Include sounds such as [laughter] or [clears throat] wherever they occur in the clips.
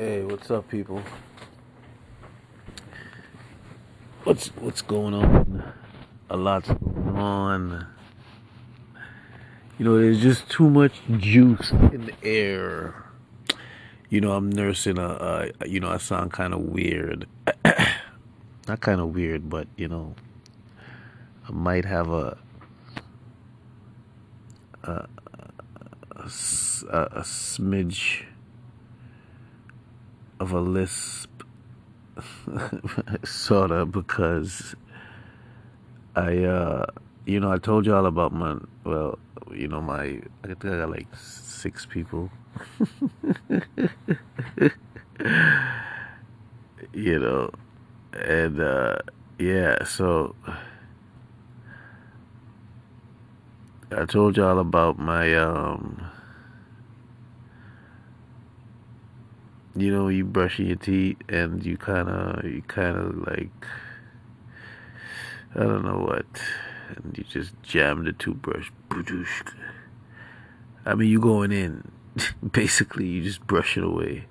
Hey, what's up, people? What's what's going on? A lot's going on. You know, there's just too much juice in the air. You know, I'm nursing a. a you know, I sound kind of weird. [clears throat] Not kind of weird, but you know, I might have a a, a, a smidge of a lisp, [laughs] sorta, because I, uh, you know, I told y'all about my, well, you know, my, I think I got like six people. [laughs] you know, and, uh, yeah, so I told y'all about my, um, you know, you brushing your teeth and you kind of, you kind of like, I don't know what, and you just jam the toothbrush. I mean, you going in, [laughs] basically, you just brush it away,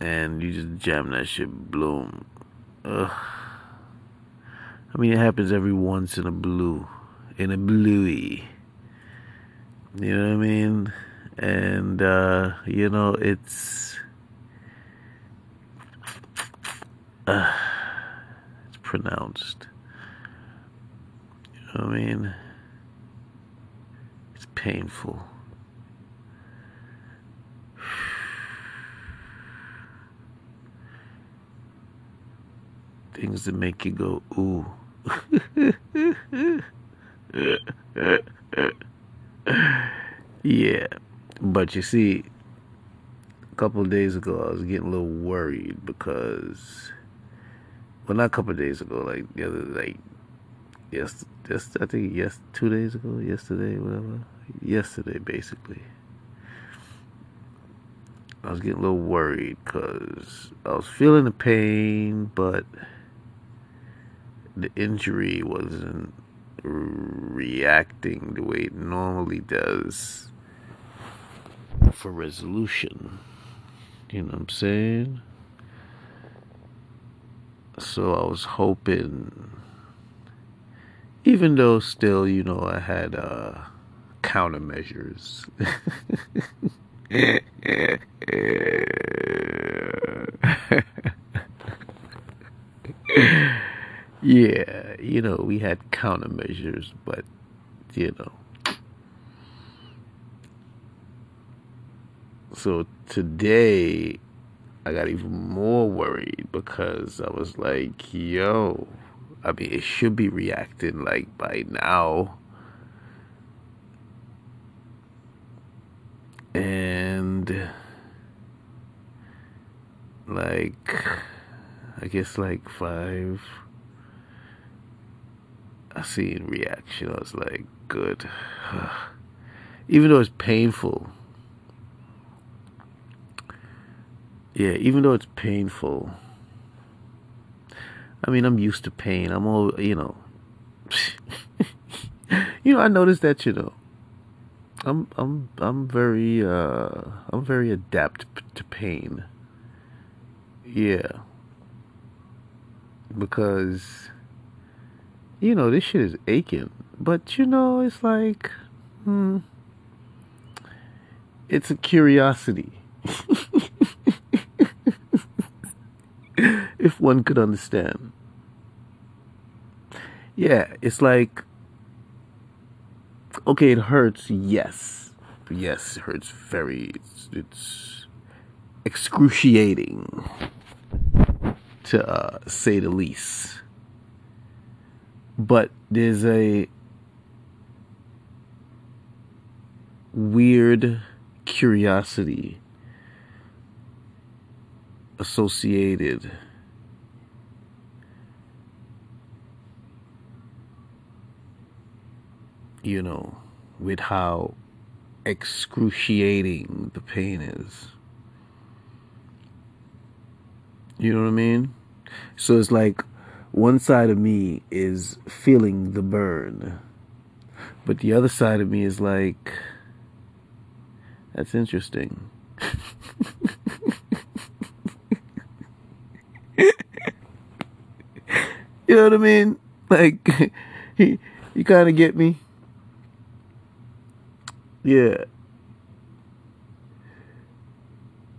and you just jam that shit. Bloom. Ugh. I mean, it happens every once in a blue, in a bluey. You know what I mean? And uh, you know it's uh, it's pronounced. You know I mean? It's painful. Things that make you go ooh. [laughs] yeah. But you see, a couple of days ago, I was getting a little worried because, well, not a couple of days ago, like the other, like, yes, just I think yes, two days ago, yesterday, whatever, yesterday, basically. I was getting a little worried because I was feeling the pain, but the injury wasn't reacting the way it normally does for resolution. You know what I'm saying? So I was hoping, even though still, you know, I had uh, countermeasures. [laughs] yeah, you know, we had countermeasures, but, you know, So today, I got even more worried because I was like, yo, I mean, it should be reacting like by now. And like, I guess like five. I seen reaction. I was like, good. [sighs] Even though it's painful yeah, even though it's painful, I mean, I'm used to pain. I'm all, you know, [laughs] you know, I noticed that, you know, I'm, I'm, I'm very, uh, I'm very adept to pain. Yeah. Because, you know, this shit is aching. But, you know, it's like, hmm, it's a curiosity. [laughs] [laughs] if one could understand. Yeah, it's like, okay, it hurts, yes. Yes, it hurts very, it's, it's excruciating, to uh, say the least. But there's a weird curiosity associated you know, with how excruciating the pain is. You know what I mean? So it's like one side of me is feeling the burn, but the other side of me is like, that's interesting. [laughs] know what I mean? [laughs] Like, [laughs] he, you kind of get me? Yeah.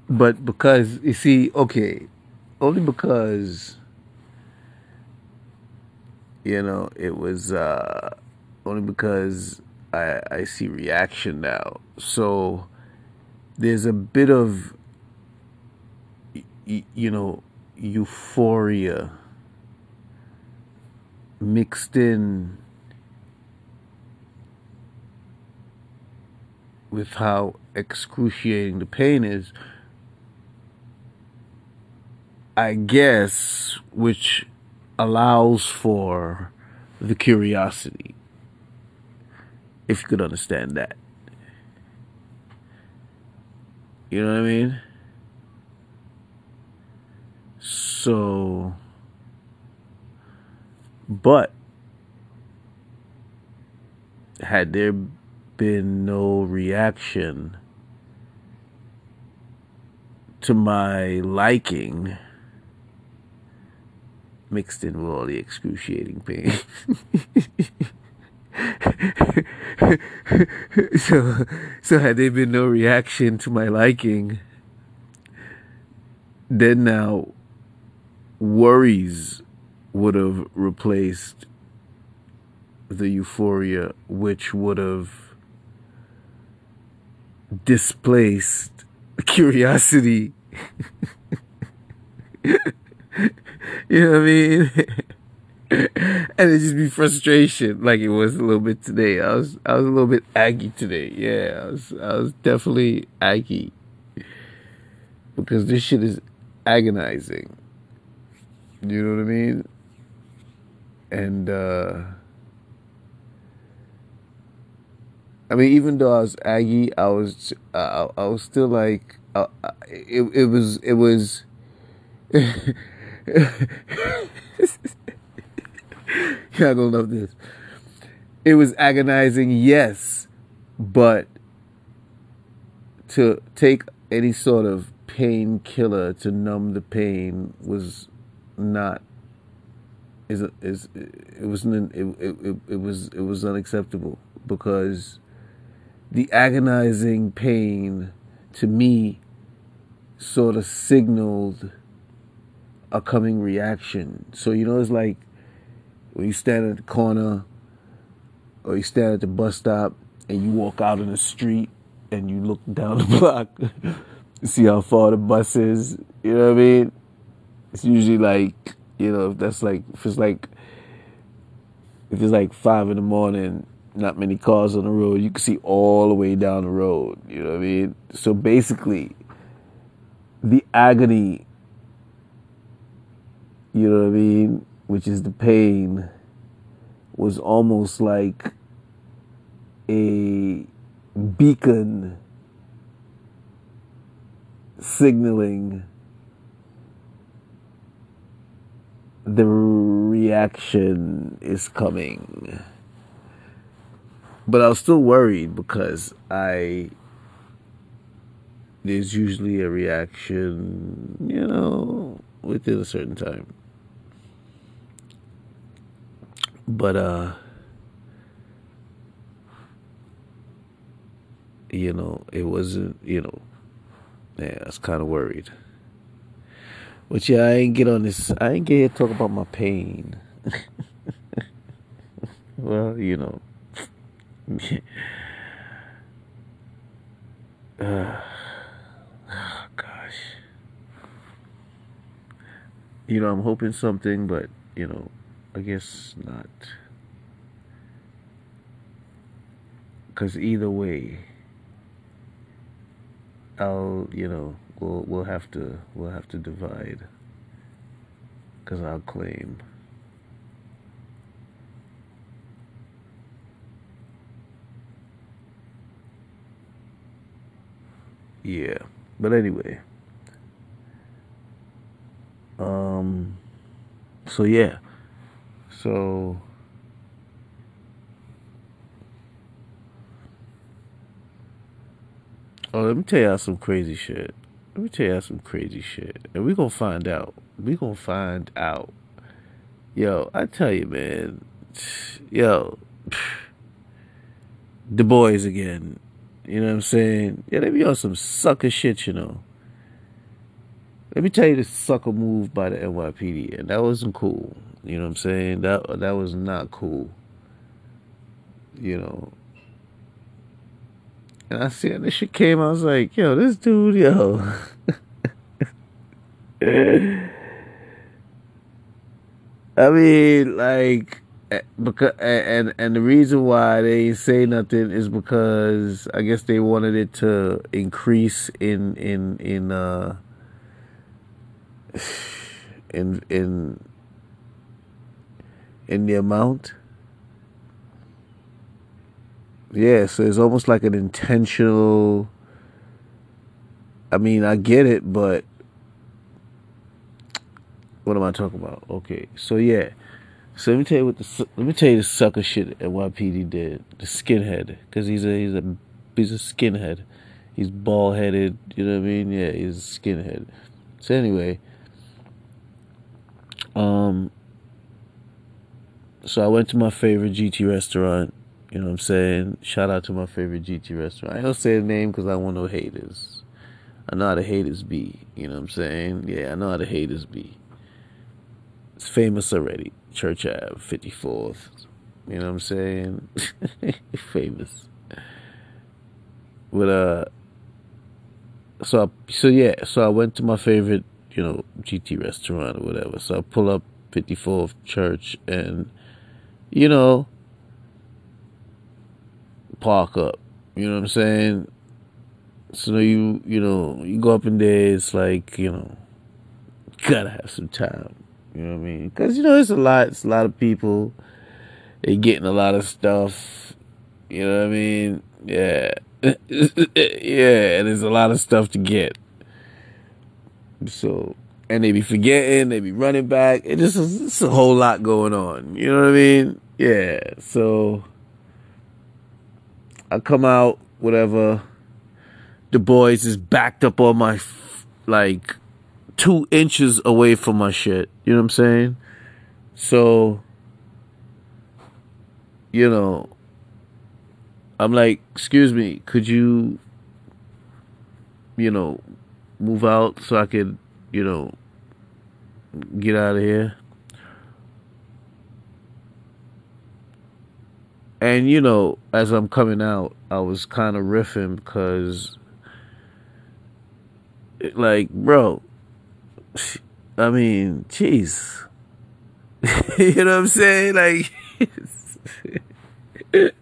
But because, you see, okay, only because, you know, it was, uh, only because I, I see reaction now. So there's a bit of, you know, euphoria mixed in with how excruciating the pain is. I guess, which allows for the curiosity, if you could understand that. You know what I mean? So, but had there been no reaction to my liking, mixed in with all the excruciating pain. [laughs] so, so had there been no reaction to my liking, then now worries would have replaced the euphoria, which would have displaced curiosity. [laughs] you know what I mean? [laughs] and it just be frustration, like it was a little bit today. I was I was a little bit aggy today. Yeah, I was I was definitely aggy because this shit is agonizing. You know what I mean? And uh I mean, even though I was Aggie, I was uh, I was still like uh, it. It was it was. [laughs] You're gonna love this. It was agonizing, yes, but to take any sort of painkiller to numb the pain was not is is it was it, it, it was it was unacceptable because the agonizing pain to me sort of signaled a coming reaction. So you know it's like when you stand at the corner or you stand at the bus stop and you walk out in the street and you look down the [laughs] block see how far the bus is. You know what I mean? It's usually like, you know, if that's like, if it's like, if it's like five in the morning, not many cars on the road, you can see all the way down the road. You know what I mean? So basically, the agony, you know what I mean, which is the pain, was almost like a beacon signaling the reaction is coming. But I was still worried because I there's usually a reaction, you know, within a certain time. But uh you know, it wasn't, you know, yeah, I was kind of worried. But yeah, I ain't get on this. I ain't get here to talk about my pain. [laughs] well, you know. uh, [sighs] oh, gosh. You know, I'm hoping something, but, you know, I guess not. Because either way, I'll, you know, we'll we'll have to we'll have to divide because I'll claim. Yeah, but anyway. Um. So yeah. So Oh, let me tell y'all some crazy shit. Let me tell y'all some crazy shit. And we gonna find out. We gonna find out. yo, I tell you, man, yo, the boys again. You know what I'm saying? Yeah, they be on some sucker shit, you know. Let me tell you the sucker move by the NYPD, and that wasn't cool. You know what I'm saying? That that was not cool. You know. And I see this shit came, I was like, yo, this dude, yo. [laughs] I mean, like, eh, because and and the reason why they ain't say nothing is because I guess they wanted it to increase in in in uh [sighs] in in in the amount. Yeah, so it's almost like an intentional. I mean, I get it, but what am I talking about? Okay, so yeah, so let me tell you what the let me tell you the sucker shit NYPD did. The skinhead, because he's a he's a he's a skinhead. He's bald headed. You know what I mean? Yeah, he's a skinhead. So anyway, um, so I went to my favorite GT restaurant. You know what I'm saying? Shout out to my favorite GT restaurant. I don't say the name because I want no haters. I know how the haters be. You know what I'm saying? Yeah, I know how the haters be. It's famous already. Church Ave, 54th. You know what I'm saying? [laughs] famous. But uh, so I, so yeah, so I went to my favorite, you know, GT restaurant or whatever. So I pull up 54th Church and, you know, park up. You know what I'm saying? So you you know you go up in there. It's like you know, gotta have some time. You know what I mean? Because you know it's a lot. It's a lot of people. They getting a lot of stuff. You know what I mean? Yeah, [laughs] yeah. And there's a lot of stuff to get. So and they be forgetting. They be running back. It just it's a whole lot going on. You know what I mean? Yeah. So I come out, whatever. The boys is backed up on my, like, two inches away from my shit. You know what I'm saying? So, you know, I'm like, excuse me, could you, you know, move out so I could, you know, get out of here? And you know, as I'm coming out, I was kind of riffing because, like, bro, I mean, jeez, [laughs] you know what I'm saying? Like, [laughs]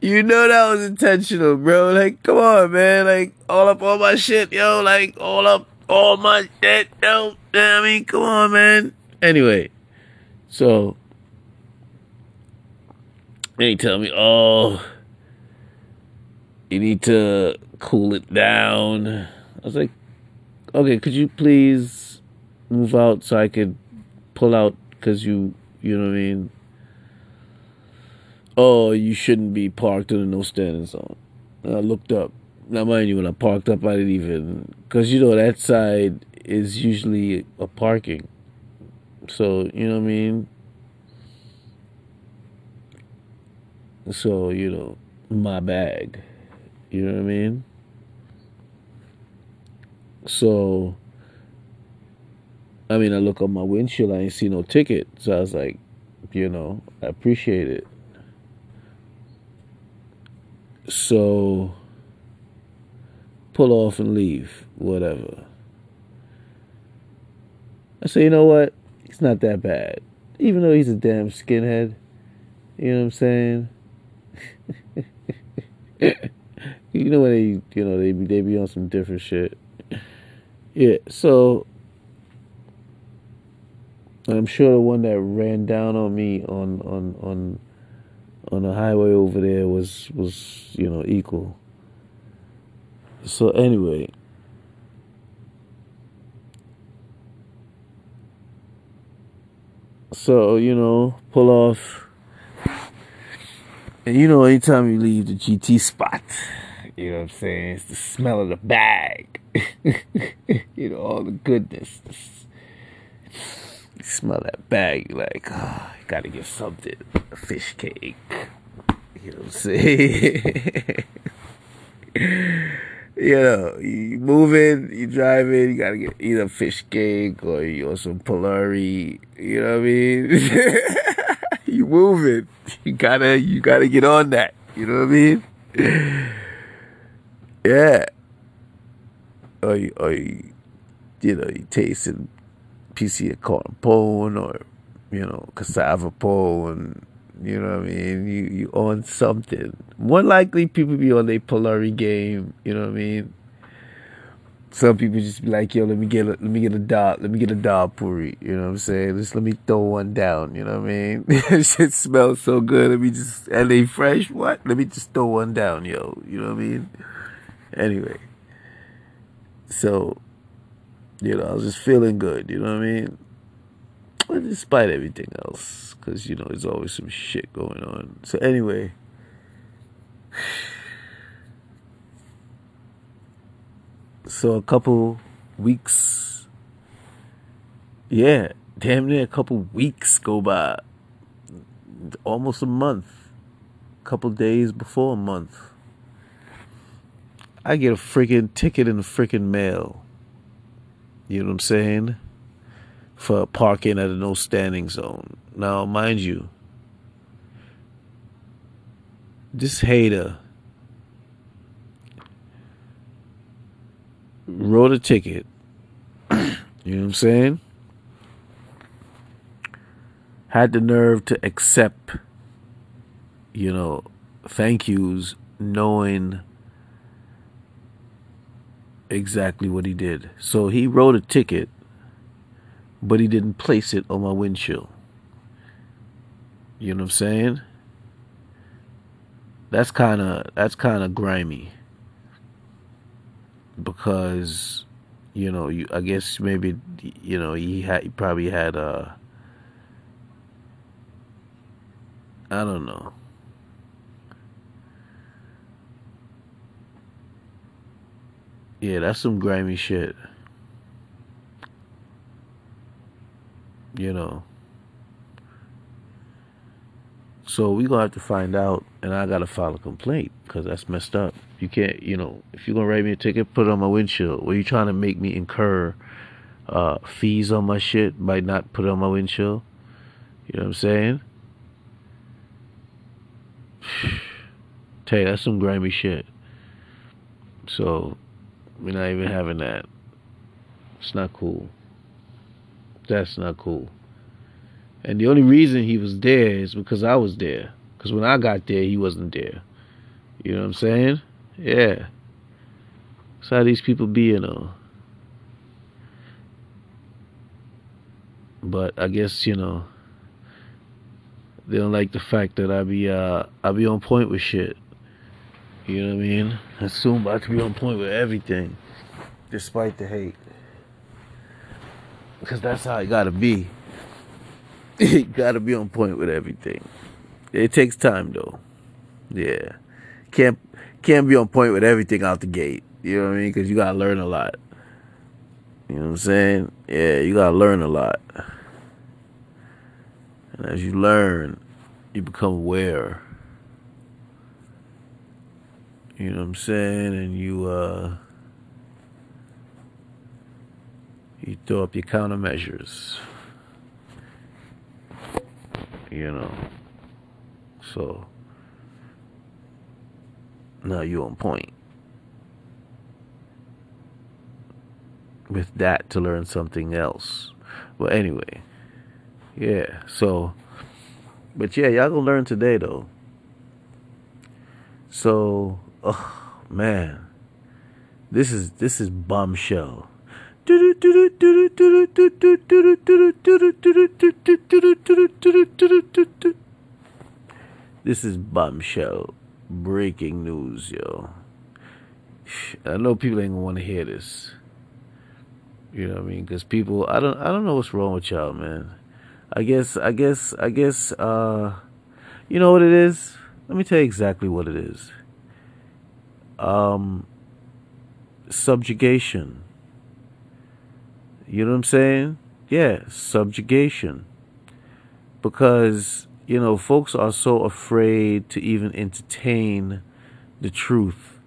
you know that was intentional, bro. Like, come on, man. Like, all up all my shit, yo. Like, all up all my shit, yo. I mean, come on, man. Anyway, so he tell me, oh, you need to cool it down. I was like, okay, could you please move out so I could pull out because you, you know what I mean? Oh, you shouldn't be parked in a no standing zone. And I looked up. Now, mind you, when I parked up, I didn't even, because you know, that side is usually a parking. So, you know what I mean? So, you know, my bag. You know what I mean? So, I mean, I look on my windshield, I ain't see no ticket. So I was like, you know, I appreciate it. So, pull off and leave, whatever. I say, you know what? It's not that bad. Even though he's a damn skinhead. You know what I'm saying? [laughs] you know when they, you know, they be they be on some different shit. Yeah, so I'm sure the one that ran down on me on on on on the highway over there was was you know equal. So anyway, so you know, pull off and you know, anytime you leave the GT spot, you know what I'm saying? It's the smell of the bag. [laughs] you know, all the goodness. You smell that bag, you're like, ah, oh, you gotta get something. A fish cake. You know what I'm saying? [laughs] you know, you moving, you driving, you gotta get either fish cake or you or some phulourie. You know what I mean? [laughs] you moving, you gotta you gotta get on that. You know what I mean? Yeah. Or you, or you, you know, you tasting piece of corn pone or you know cassava pone you know what I mean? You you on something. More likely people be on their phulourie game, you know what I mean? Some people just be like, yo, let me get a let me get a dot, let me get a dhal puri, you know what I'm saying? Just let me throw one down, you know what I mean? [laughs] shit smells so good, let me just and they fresh, what? Let me just throw one down, yo, you know what I mean? Anyway. So, you know, I was just feeling good, you know what I mean? despite everything else, because you know there's always some shit going on. So anyway, so a couple weeks, yeah, damn near a couple weeks go by, almost a month, a couple days before a month. I get a freaking ticket in the freaking mail. You know what I'm saying? for parking at a no standing zone. Now, mind you, this hater wrote a ticket. [clears throat] you know what I'm saying? Had the nerve to accept, you know, thank yous, knowing exactly what he did. So he wrote a ticket but he didn't place it on my windshield. You know what I'm saying? That's kind of that's kind of grimy. Because you know, you I guess maybe you know, he had he probably had a I don't know. Yeah, that's some grimy shit. you know. So we gonna have to find out, and I gotta file a complaint because that's messed up. You can't, you know, if you're gonna write me a ticket, put it on my windshield. Were you trying to make me incur uh, fees on my shit by not put it on my windshield? You know what I'm saying? [sighs] Tell you, that's some grimy shit. So we're not even having that. It's not cool. That's not cool. And the only reason he was there is because I was there. Because when I got there, he wasn't there. You know what I'm saying? Yeah. That's how these people be, you know. But I guess, you know, they don't like the fact that I be uh I be on point with shit. You know what I mean? I assume about to be on point with everything. Despite the hate. Because that's how it gotta be. [laughs] you gotta be on point with everything. It takes time though. Yeah. Can't can't be on point with everything out the gate. You know what I mean? Because you gotta learn a lot. You know what I'm saying? Yeah, you gotta learn a lot. And as you learn, you become aware. You know what I'm saying? And you uh you throw up your countermeasures. You know. So now you on point. With that to learn something else. But anyway, yeah, so but yeah, y'all gonna learn today though. So oh man. This is this is bombshell. This is bombshell breaking news, yo. I know people ain't gonna want to hear this. You know what I mean? Because people, I don't, I don't know what's wrong with y'all, man. I guess, I guess, I guess. uh You know what it is? Let me tell you exactly what it is. Um, subjugation. You know what I'm saying? yeah, subjugation. Because, you know, folks are so afraid to even entertain the truth.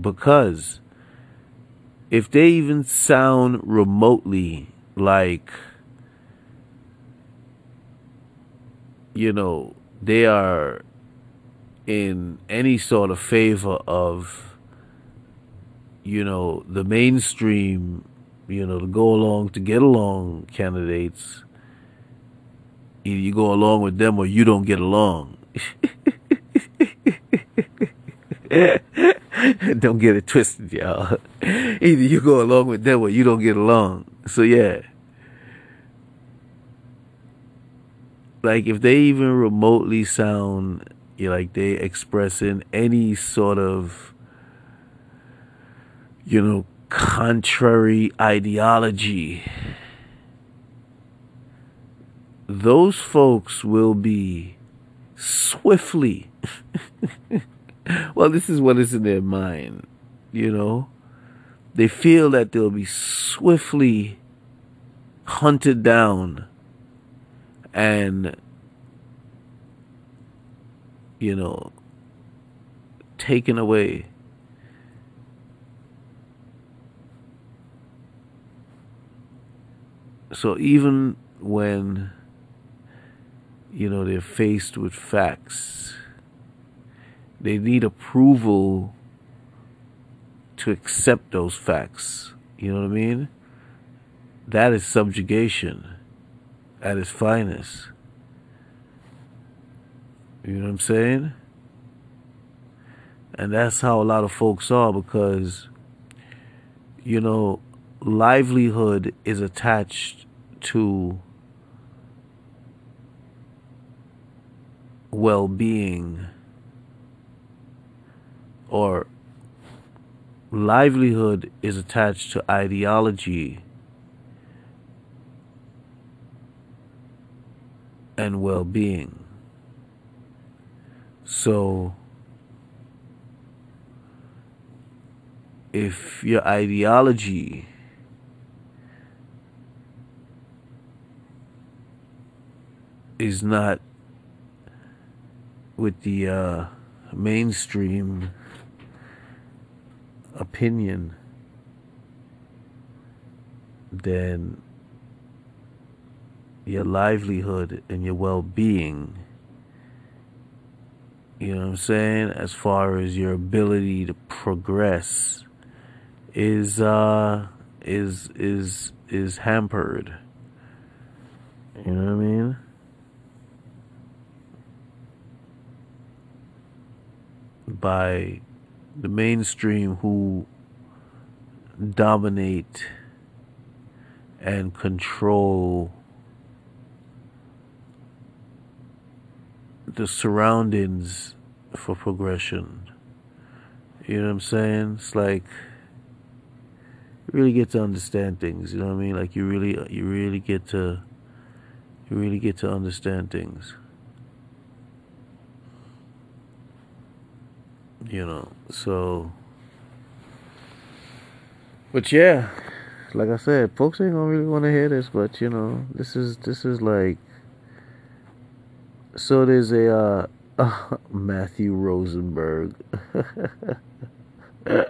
Because if they even sound remotely like, you know, they are in any sort of favor of, you know, the mainstream, you know, to go along, to get along candidates, either you go along with them or you don't get along. [laughs] don't get it twisted, y'all. Either you go along with them or you don't get along. So yeah. Like if they even remotely sound like they expressing any sort of you know contrary ideology those folks will be swiftly [laughs] well, this is what is in their mind, you know. They feel that they'll be swiftly hunted down and, you know, taken away. So even when, you know, they're faced with facts, they need approval to accept those facts. You know what I mean? That is subjugation at its finest. You know what I'm saying? And that's how a lot of folks are because, you know, livelihood is attached to well being or livelihood is attached to ideology and well being. So, if your ideology is not with the uh, mainstream opinion, then your livelihood and your well being, you know what I'm saying, as far as your ability to progress is uh is is is hampered. You know what I mean? By the mainstream who dominate and control the surroundings for progression. You know what I'm saying? It's like you really get to understand things, you know what I mean? Like you really you really get to you really get to understand things. You know so but yeah like i said folks ain't gonna really want to hear this but you know this is this is like so there's a uh, uh [laughs] matthew rosenberg. Uh, [laughs]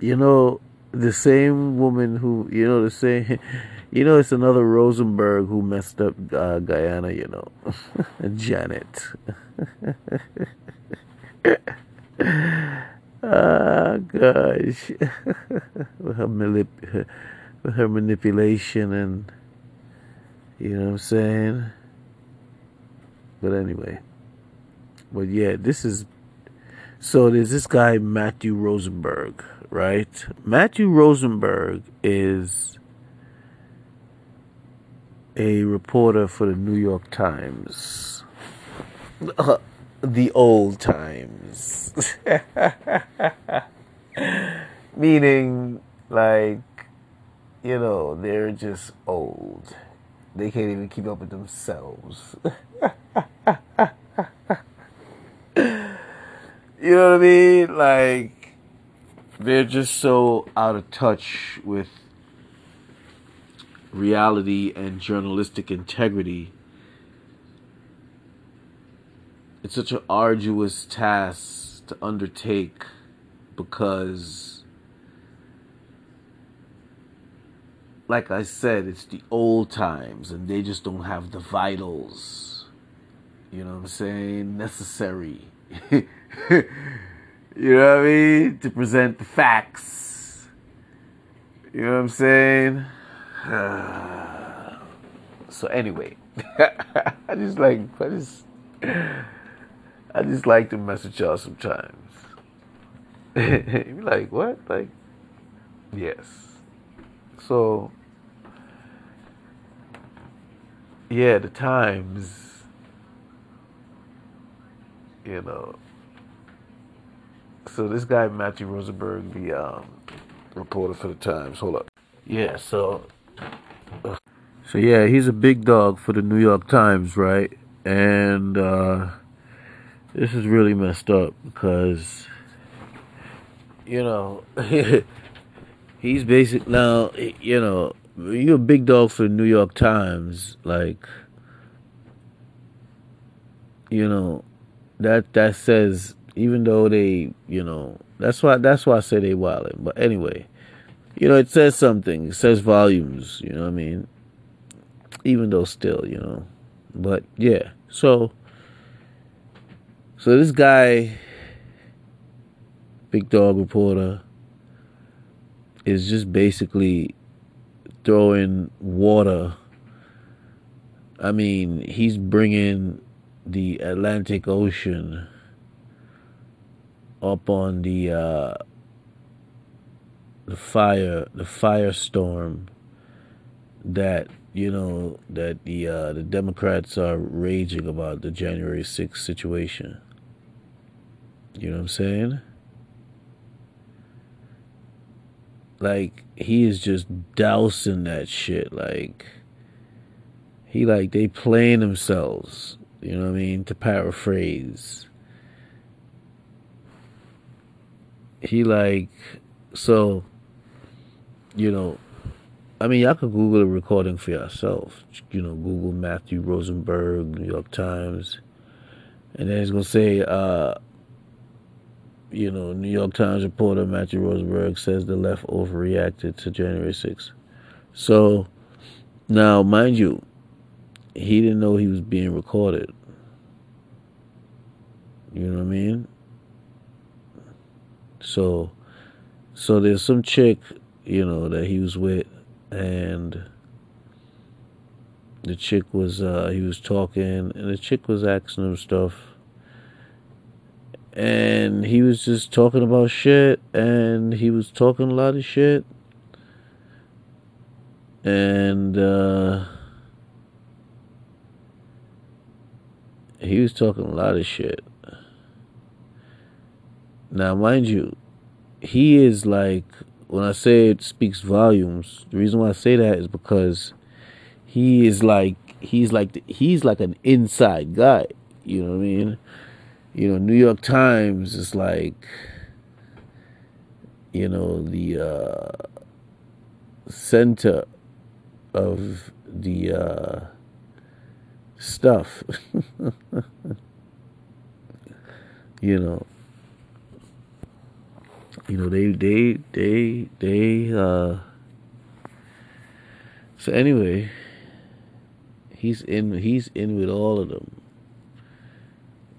you know the same woman who you know the same you know, it's another Rosenberg who messed up uh, Guyana, you know. [laughs] Janet. Oh, [laughs] gosh. with, [laughs] her manip- with her manipulation and, you know what I'm saying? But anyway. But yeah, this is. So there's this guy, Matthew Rosenberg, right? Matthew Rosenberg is a reporter for the New York Times. [laughs] The old times. [laughs] Meaning, like, you know, they're just old. They can't even keep up with themselves. [laughs] you know what I mean? Like, they're just so out of touch with reality and journalistic integrity. It's such an arduous task to undertake because, like I said, it's the old times and they just don't have the vitals. You know what I'm saying? Necessary. [laughs] you know what I mean? To present the facts. You know what I'm saying? [sighs] so anyway, [laughs] I just like I just I just like to message y'all sometimes. [laughs] you like, what? Like, yes. So, yeah, the times, you know. So this guy Matthew Rosenberg, the um, reporter for the Times. Hold up. Yeah. So. So yeah, he's a big dog for the New York Times, right? And uh, this is really messed up because you know, [laughs] he's basic now. You know, you're a big dog for the New York Times. Like, you know, that that says even though they, you know, that's why that's why I say they wildin'. But anyway, you know, it says something. It says volumes. You know what I mean? Even though still, you know, but yeah. So, so this guy Big Dog Reporter is just basically throwing water. I mean, he's bringing the Atlantic Ocean up on the uh, the fire, the firestorm that you know that the uh, the Democrats are raging about the January 6th situation. You know what I'm saying? like he is just dousing that shit like he like they playing themselves you know what i mean to paraphrase he like so you know i mean y'all could google a recording for yourself you know google matthew rosenberg new york times and then it's gonna say uh you know, New York Times reporter Matthew Rosenberg says the left overreacted to January 6th. So, now, mind you, he didn't know he was being recorded. You know what I mean? So, so there's some chick, you know, that he was with, and the chick was, uh, he was talking, and the chick was asking him stuff. And he was just talking about shit and he was talking a lot of shit. And uh, he was talking a lot of shit. Now mind you he is like when i say it speaks volumes the reason why i say that is because he is like he's like he's like an inside guy you know what i mean you know, New York Times is like, you know, the uh, center of the uh, stuff. [laughs] you know, you know they they they they. Uh, so anyway, he's in he's in with all of them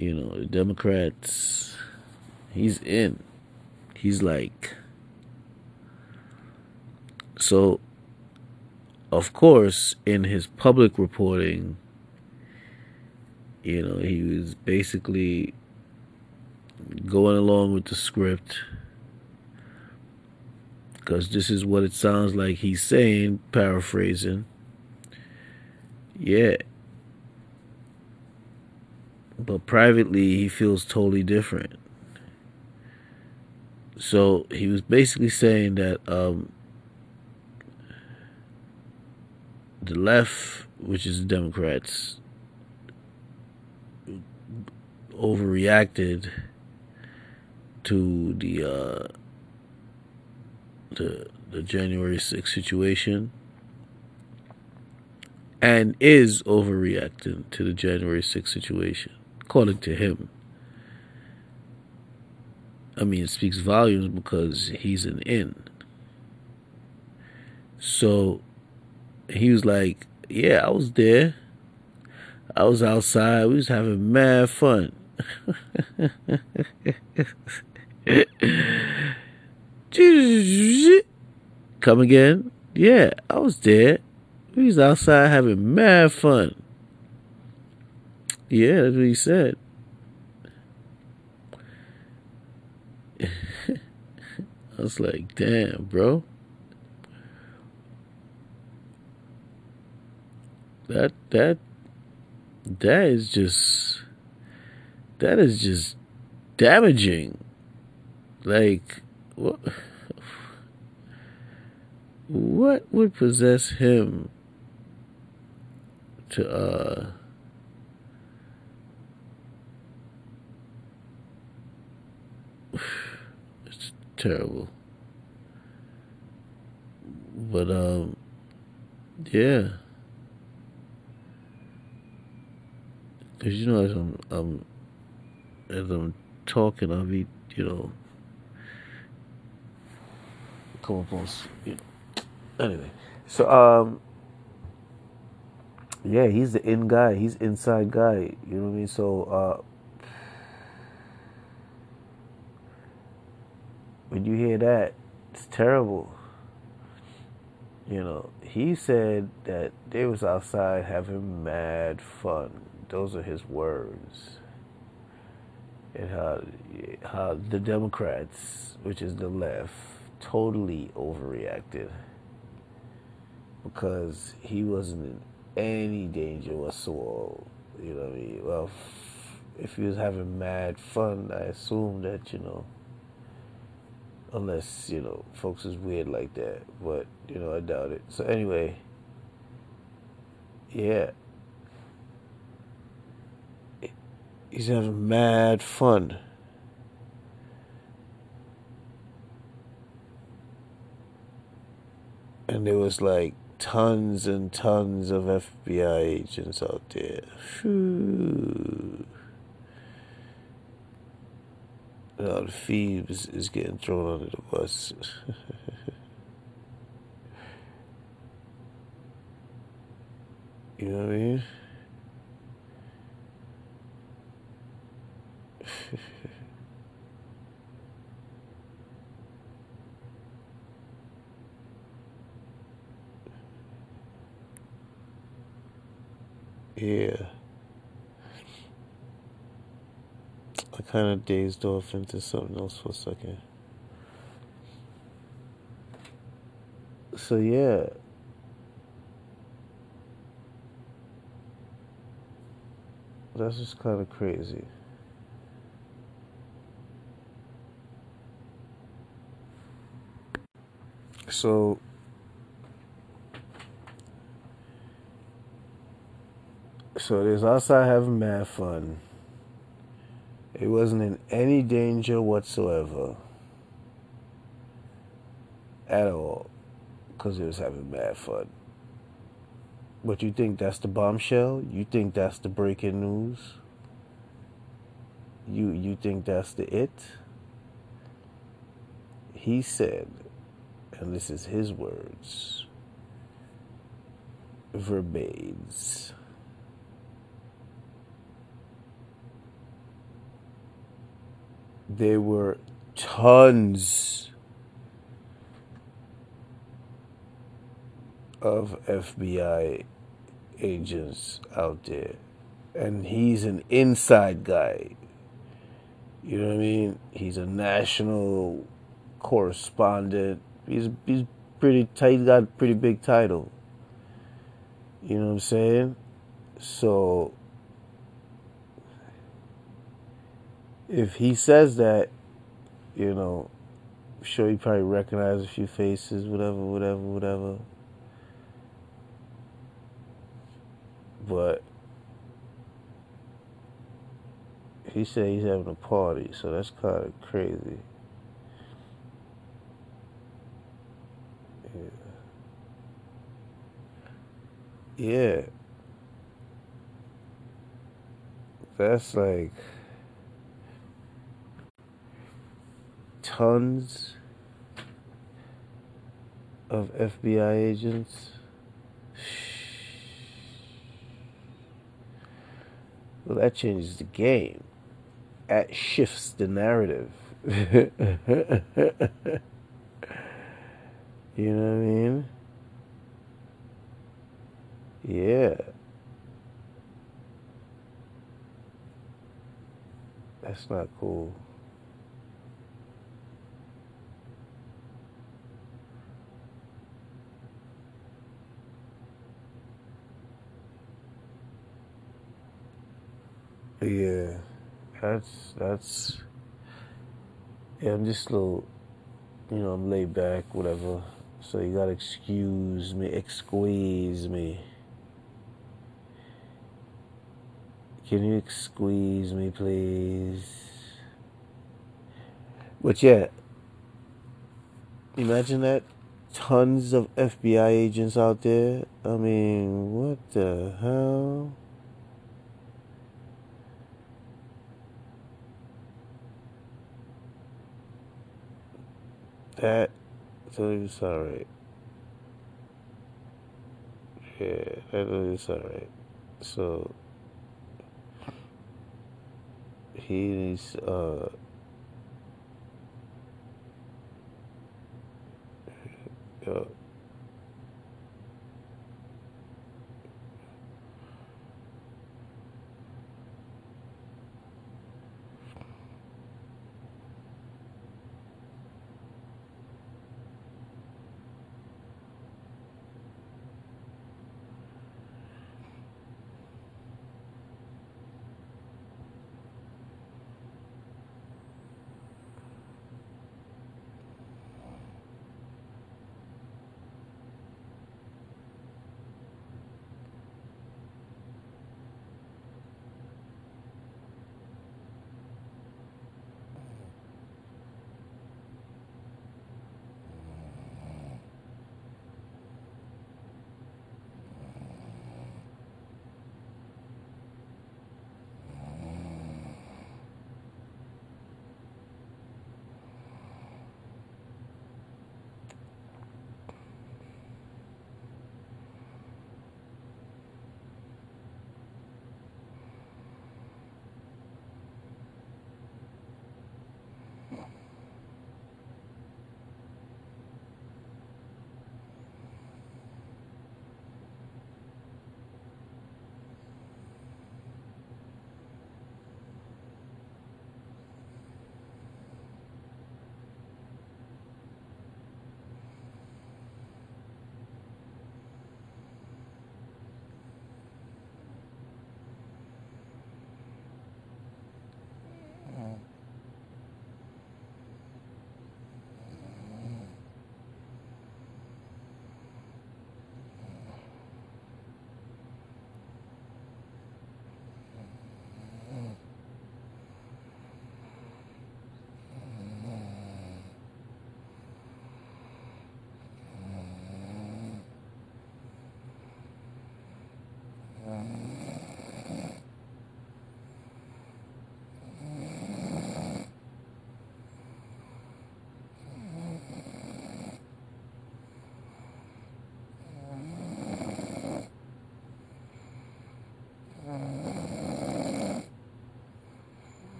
you know, the Democrats, he's in. He's like, so, of course, in his public reporting, you know, he was basically going along with the script because this is what it sounds like he's saying, paraphrasing. Yeah, but privately he feels totally different. So he was basically saying that um, the left, which is the Democrats, overreacted to the uh, the the January 6th situation and is overreacting to the January 6th situation, according to him. I mean, it speaks volumes because he's an in. So he was like, Yeah, I was there. I was outside. We was having mad fun. [laughs] Come again? Yeah, I was there. We was outside having mad fun. Yeah, that's what he said. [laughs] I was like, damn, bro. That that that is just that is just damaging. Like what? What would possess him to uh it's terrible. But um yeah. Because you know as I'm, I'm as I'm talking I'll be you know you know anyway so um yeah, he's the in guy. He's inside guy. You know what I mean? So uh, when you hear that, it's terrible. You know, he said that they was outside having mad fun. Those are his words. And how how the Democrats, which is the left, totally overreacted because he wasn't in any danger whatsoever. You know what I mean? Well, if he was having mad fun, I assume that, you know, unless, you know, folks is weird like that. But, you know, I doubt it. So, anyway, yeah. He's having mad fun. And there was like tons and tons of FBI agents out there. Whew. Now the Phoebes is getting thrown under the bus. [laughs] you know what I mean? [laughs] Yeah. I kind of dazed off into something else for a second. So, yeah. That's just kind of crazy. So, So there's outside having mad fun. It wasn't in any danger whatsoever. At all. Because it was having mad fun. But you think that's the bombshell? You think that's the breaking news? You you think that's the it? He said, and this is his words, verbades. There were tons of FBI agents out there. And he's an inside guy. You know what I mean? He's a national correspondent. He's he's pretty tight. Got a pretty big title. You know what I'm saying? So if he says that, you know, I'm sure he probably recognizes a few faces, whatever, whatever, whatever. But he said he's having a party, so that's kind of crazy. Yeah. yeah. That's like. Tons of FBI agents. Well, that changes the game. That shifts the narrative. [laughs] you know what I mean? Yeah. That's not cool. Yeah, that's that's. Yeah, I'm just a little, you know, I'm laid back, whatever. So you gotta excuse me, excuse me. Can you squeeze me, please? But yeah, imagine that tons of FBI agents out there. I mean, what the hell? That so it's alright. Yeah, that is alright. So he's uh uh,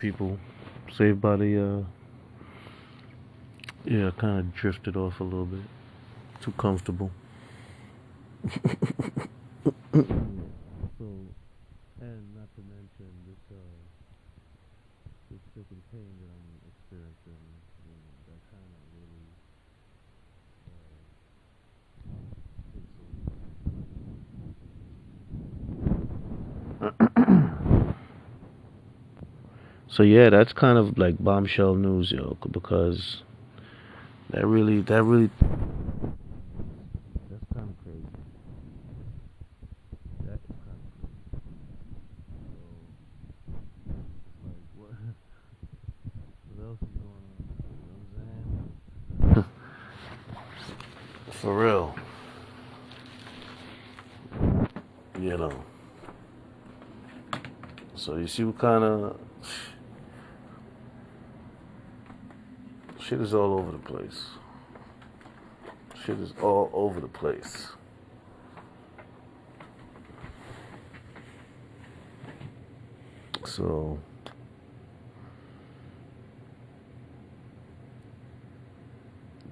people. Saved by the, uh, yeah, kind of drifted off a little bit. Too comfortable. so, and not to mention this, uh, this sticking pain that I'm experiencing, you know, that kind of really, uh, So yeah, that's kind of like bombshell news, yo, because that really, that really, that's kind of crazy. That is kind of crazy. So, like, what, [laughs] what else is going on? You know? [laughs] For real. You know. So you see what kind of shit is all over the place. Shit is all over the place. So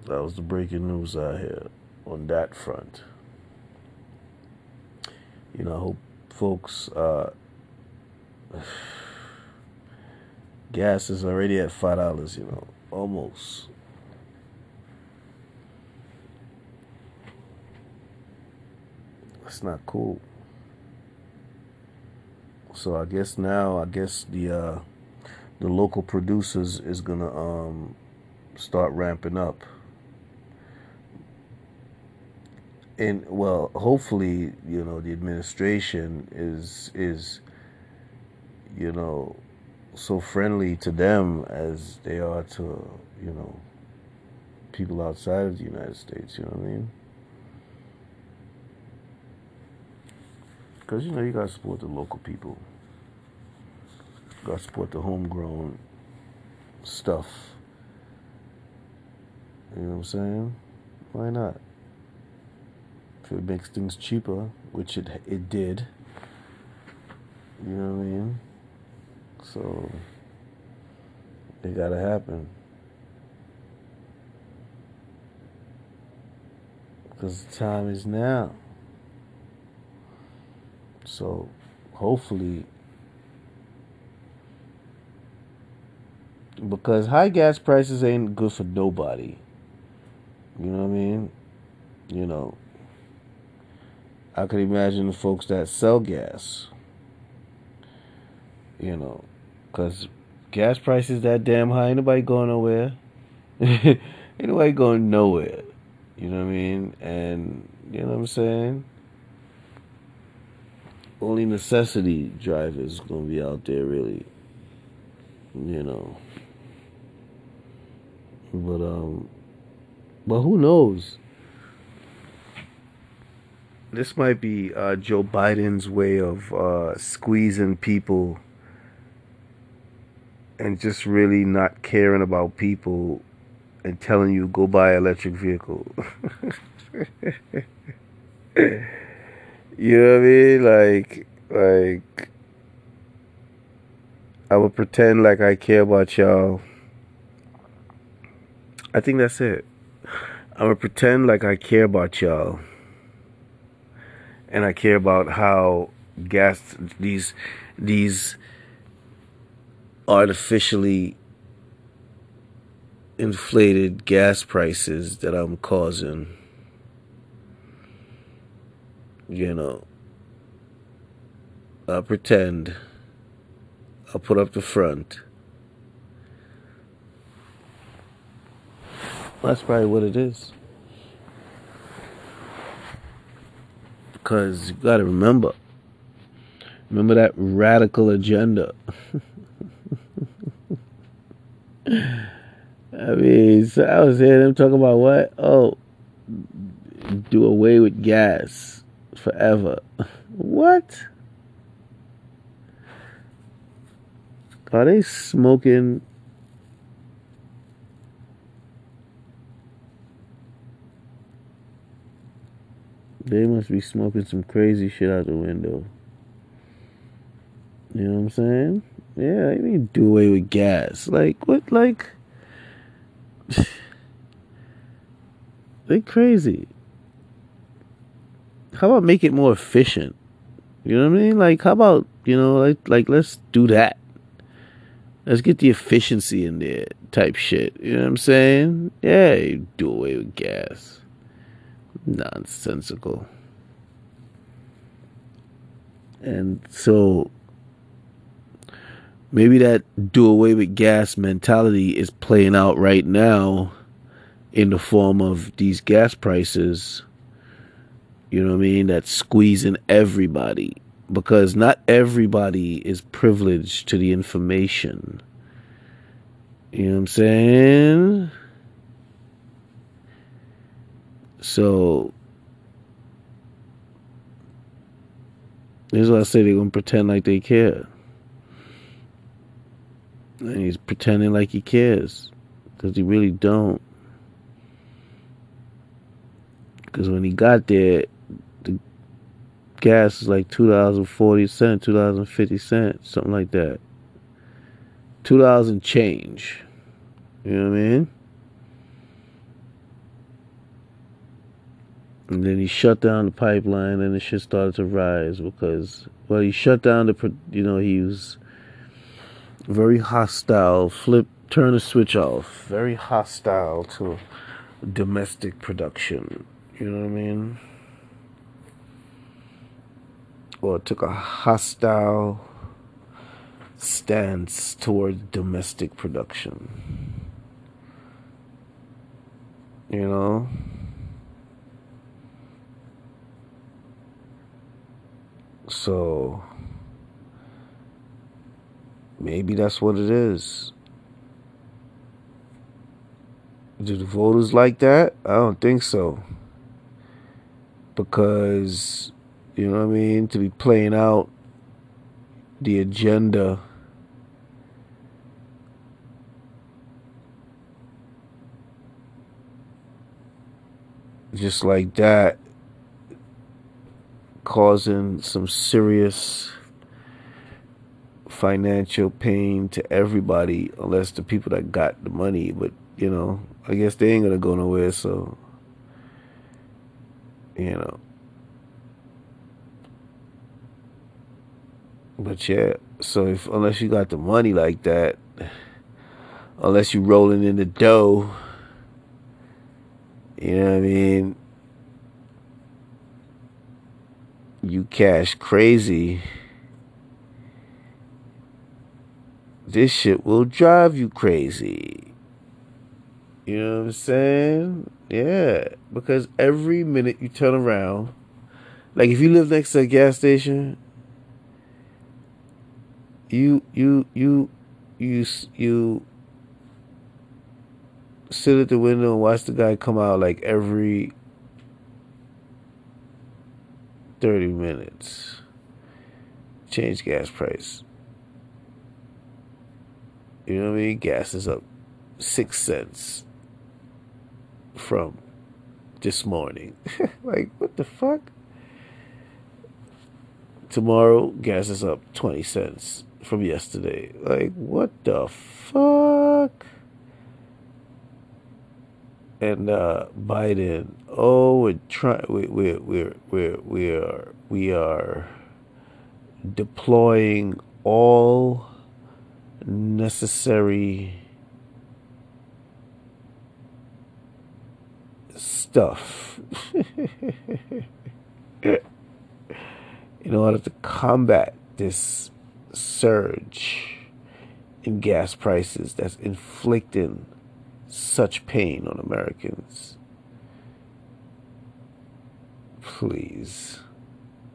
that was the breaking news I had on that front. You know, I hope folks uh, [sighs] gas is already at five dollars, you know, almost. That's not cool. So I guess now I guess the uh the local producers is gonna um start ramping up. And well, hopefully, you know, the administration is is you know, so friendly to them as they are to, you know, people outside of the United States, you know what I mean? Because, you know, you got to support the local people. You got to support the homegrown stuff. You know what I'm saying? Why not? If it makes things cheaper, which it it did, you know what I mean? So it gotta happen. Because the time is now. So hopefully because high gas prices ain't good for nobody. You know what I mean? You know, I could imagine the folks that sell gas. You know, because gas prices that damn high. Ain't nobody going nowhere. [laughs] ain't nobody going nowhere. You know what I mean? And you know what I'm saying? Only necessity drivers gonna be out there really. You know. But um but who knows? This might be uh, Joe Biden's way of uh, squeezing people and just really not caring about people and telling you go buy an electric vehicle. [laughs] you know what I mean? Like like I would pretend like I care about y'all. I think that's it. I'm gonna pretend like I care about y'all. And I care about how gas these these artificially inflated gas prices that I'm causing. You know, I pretend. I'll put up the front. That's probably what it is. Because you gotta remember, remember that radical agenda. [laughs] [laughs] I mean, so I was hearing them talk about what? Oh, do away with gas forever. [laughs] What? Are they smoking? They must be smoking some crazy shit out the window. You know what I'm saying? Yeah, I mean, do away with gas. Like, what? Like, [sighs] they crazy. How about make it more efficient? You know what I mean? Like, how about you know, like, like let's do that. Let's get the efficiency in there, type shit. You know what I'm saying? Yeah, do away with gas. Nonsensical. And so maybe that do away with gas mentality is playing out right now in the form of these gas prices. You know what I mean? That's squeezing everybody because not everybody is privileged to the information. You know what I'm saying? So This is I say they're gonna pretend like they care. And he's pretending like he cares. Because he really don't. Because when he got there, the gas was like two dollars and forty cents, two and cents, something like that. Two dollars change. You know what I mean? And then he shut down the pipeline, and the shit started to rise because, well, he shut down the, you know, he was very hostile, flip, turn the switch off, very hostile to domestic production. You know what I mean? Or took a hostile stance towards domestic production. You know? So maybe that's what it is. Do the voters like that? I don't think so. Because, you know what I mean? To be playing out the agenda just like that causing some serious financial pain to everybody unless the people that got the money but you know i guess they ain't gonna go nowhere so you know. But yeah so if unless you got the money like that unless you rolling in the dough you know what i mean? You cash crazy, this shit will drive you crazy. You know what I'm saying? Yeah, because every minute you turn around, like if you live next to a gas station, you you you you you sit at the window and watch the guy come out like every 30 minutes. Change gas price. You know what I mean? Gas is up six cents from this morning. [laughs] like, what the fuck? Tomorrow, gas is up 20 cents from yesterday. Like, what the fuck? and uh, Biden, oh, we're trying, we we we we we are we are deploying all necessary stuff [laughs] in order to combat this surge in gas prices that's inflicting such pain on Americans. Please.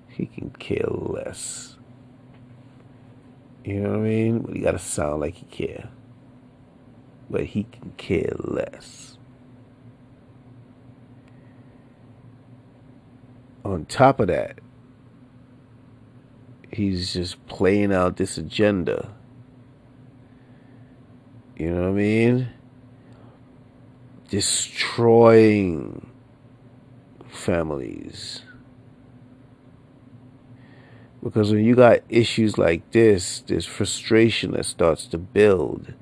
He can care less. You know what I mean? But he gotta sound like he care. But he can care less. On top of that, he's just playing out this agenda. You know what I mean? destroying families. Because when you got issues like this, there's frustration that starts to build.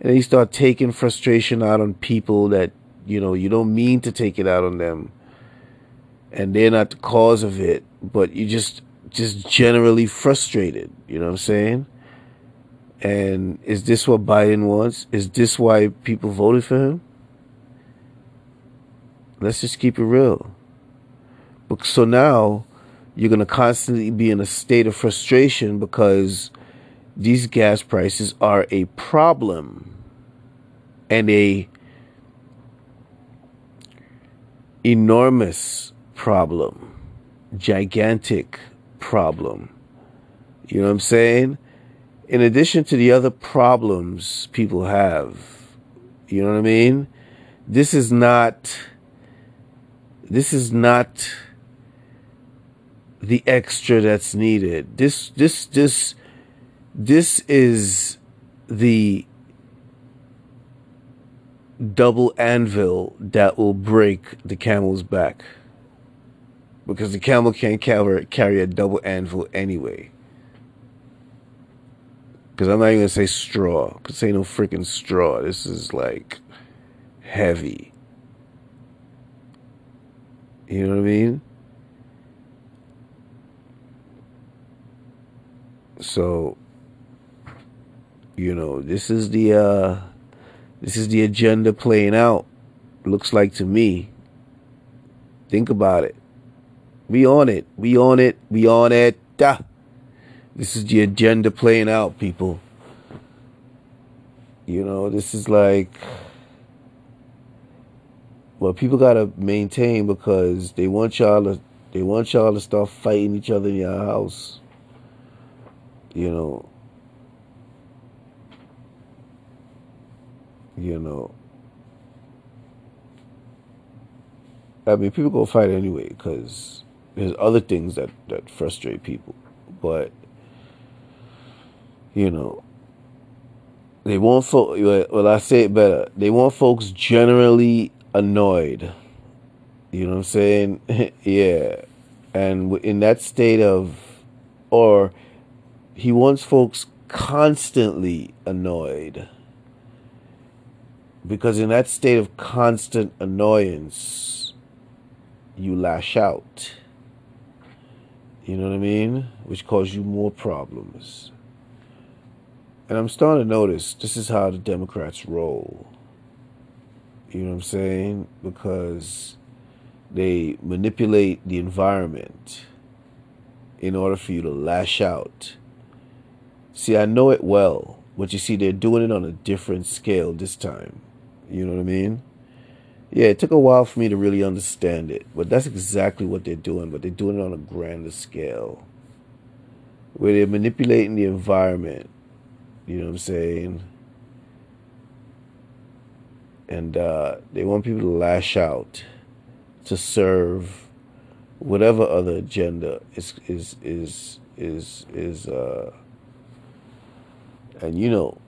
And you start taking frustration out on people that, you know, you don't mean to take it out on them. And they're not the cause of it, but you just just generally frustrated, you know what I'm saying? And is this what Biden wants? Is this why people voted for him? Let's just keep it real. So now you're going to constantly be in a state of frustration because these gas prices are a problem and a enormous problem, gigantic problem. You know what I'm saying? In addition to the other problems people have, you know what I mean? This is not this is not the extra that's needed. This this this this is the double anvil that will break the camel's back. Because the camel can't carry, carry a double anvil anyway. Because I'm not even to say straw. Because ain't no freaking straw. This is like heavy. You know what I mean? So, you know, this is the uh this is the agenda playing out. Looks like to me. Think about it. We on it. We on it. We on it. Ah. This is the agenda playing out, people. You know, this is like well, people gotta maintain because they want y'all to they want y'all to start fighting each other in your house. You know. You know. I mean, people go fight anyway because there's other things that that frustrate people, but you know, they want folks. Well, I say it better. They want folks generally annoyed. You know what I'm saying? [laughs] yeah. And in that state of, or he wants folks constantly annoyed. Because in that state of constant annoyance, you lash out. You know what I mean? Which causes you more problems. And I'm starting to notice this is how the Democrats roll. You know what I'm saying? Because they manipulate the environment in order for you to lash out. See, I know it well, but you see, they're doing it on a different scale this time. You know what I mean? Yeah, it took a while for me to really understand it, but that's exactly what they're doing, but they're doing it on a grander scale. Where they're manipulating the environment you know what I'm saying? And uh, they want people to lash out to serve whatever other agenda is is is is is uh and you know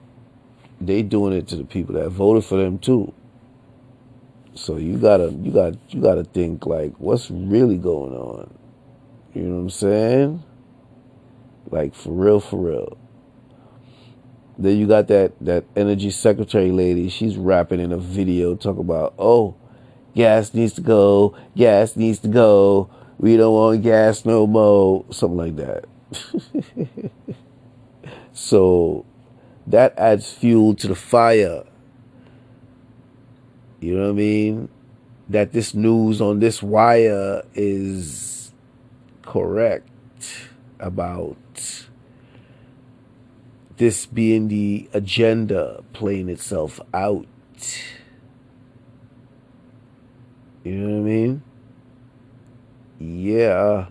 they doing it to the people that voted for them too so you gotta you got you gotta think like what's really going on you know what i'm saying like for real for real then you got that that energy secretary lady. She's rapping in a video talking about, oh, gas needs to go, gas needs to go. We don't want gas no more, something like that. [laughs] so that adds fuel to the fire. You know what I mean? That this news on this wire is correct about this being the agenda playing itself out. You know what I mean? Yeah.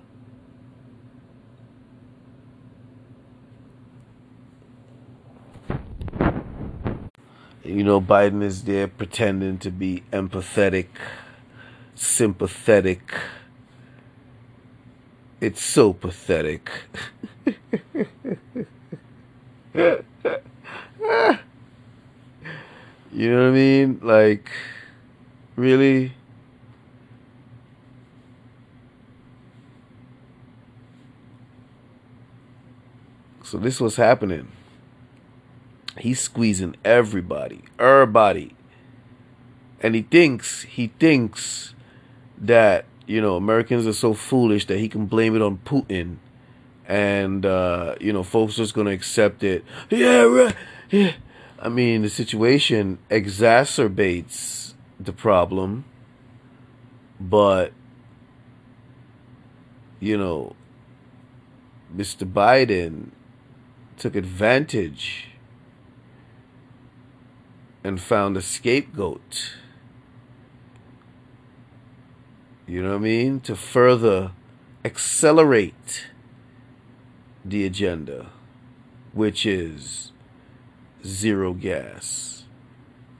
You know, Biden is there pretending to be empathetic, sympathetic. It's so pathetic. you know what I mean? Like, really? So this was happening. He's squeezing everybody, everybody. And he thinks, he thinks that, you know, Americans are so foolish that he can blame it on Putin and uh, you know, folks just gonna accept it. Yeah, right. Yeah. I mean, the situation exacerbates the problem, but you know, Mr. Biden took advantage and found a scapegoat. You know what I mean? To further accelerate the agenda, which is zero gas,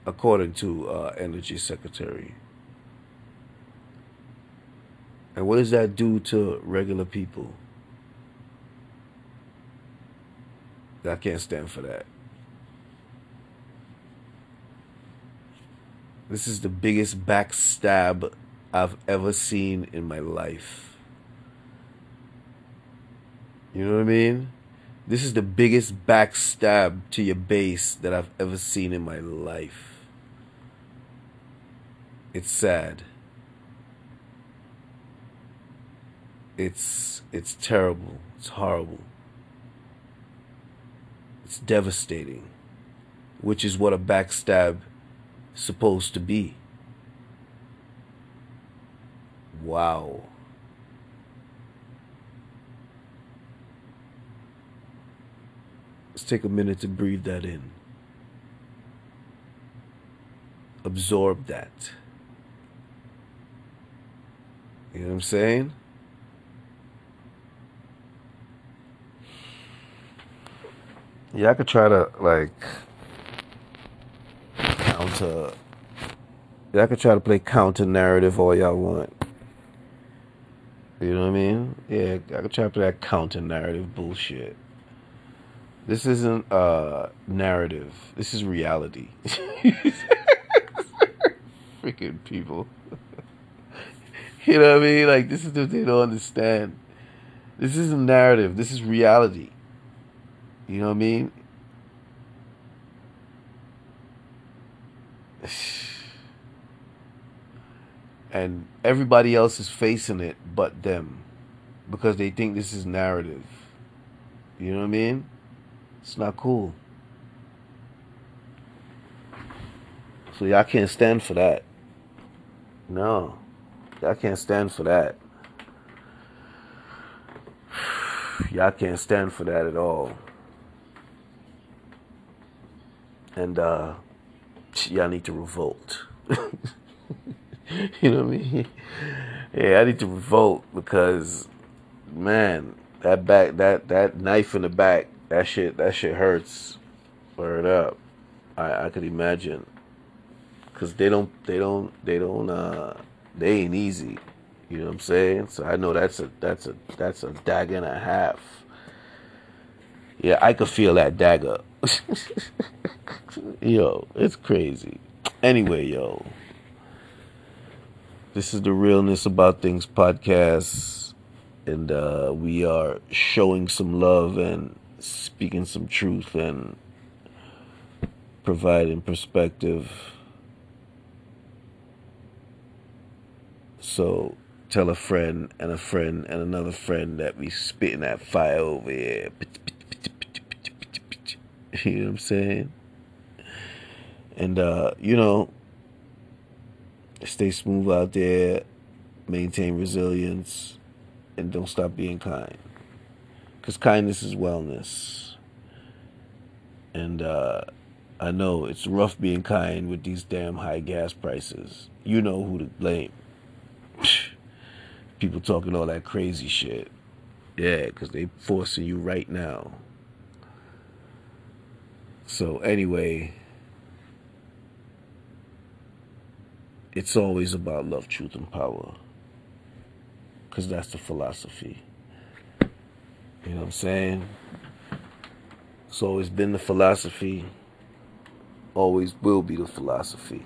according to uh, Energy Secretary. And what does that do to regular people? I can't stand for that. This is the biggest backstab I've ever seen in my life. You know what I mean? This is the biggest backstab to your base that I've ever seen in my life. It's sad. It's it's terrible. It's horrible. It's devastating, which is what a backstab supposed to be. Wow. Let's take a minute to breathe that in. Absorb that. You know what I'm saying? Yeah, I could try to like counter. I could try to play counter narrative all y'all want. You know what I mean? Yeah, I could try to play that counter narrative bullshit. This isn't uh narrative. This is reality. [laughs] Freaking people. [laughs] you know what I mean? Like this is what they don't understand. This isn't narrative. This is reality. You know what I mean? [sighs] And everybody else is facing it but them because they think this is narrative. You know what I mean? It's not cool. So y'all can't stand for that. No. Y'all can't stand for that. [sighs] Y'all can't stand for that at all. and uh, y'all need to revolt. [laughs] you know what I mean? Yeah, I need to revolt because, man, that back, that that knife in the back, that shit, that shit hurts. Word up, I I could imagine, cause they don't, they don't, they don't, uh, they ain't easy. You know what I'm saying? So I know that's a that's a that's a dagger and a half. Yeah, I could feel that dagger. [laughs] yo, it's crazy. Anyway, yo. This is the Realness About Things podcast. And uh, we are showing some love and speaking some truth and providing perspective. So tell a friend and a friend and another friend that we spitting that fire over here. [laughs] You know what I'm saying? And, uh, you know, stay smooth out there, maintain resilience, and don't stop being kind. Because kindness is wellness. And uh, I know it's rough being kind with these damn high gas prices. You know who to blame. [sighs] People talking all that crazy shit. Yeah, because they forcing you right now. So, anyway. It's always about love, truth, and power. Because that's the philosophy. You know what I'm saying? It's always been the philosophy, always will be the philosophy.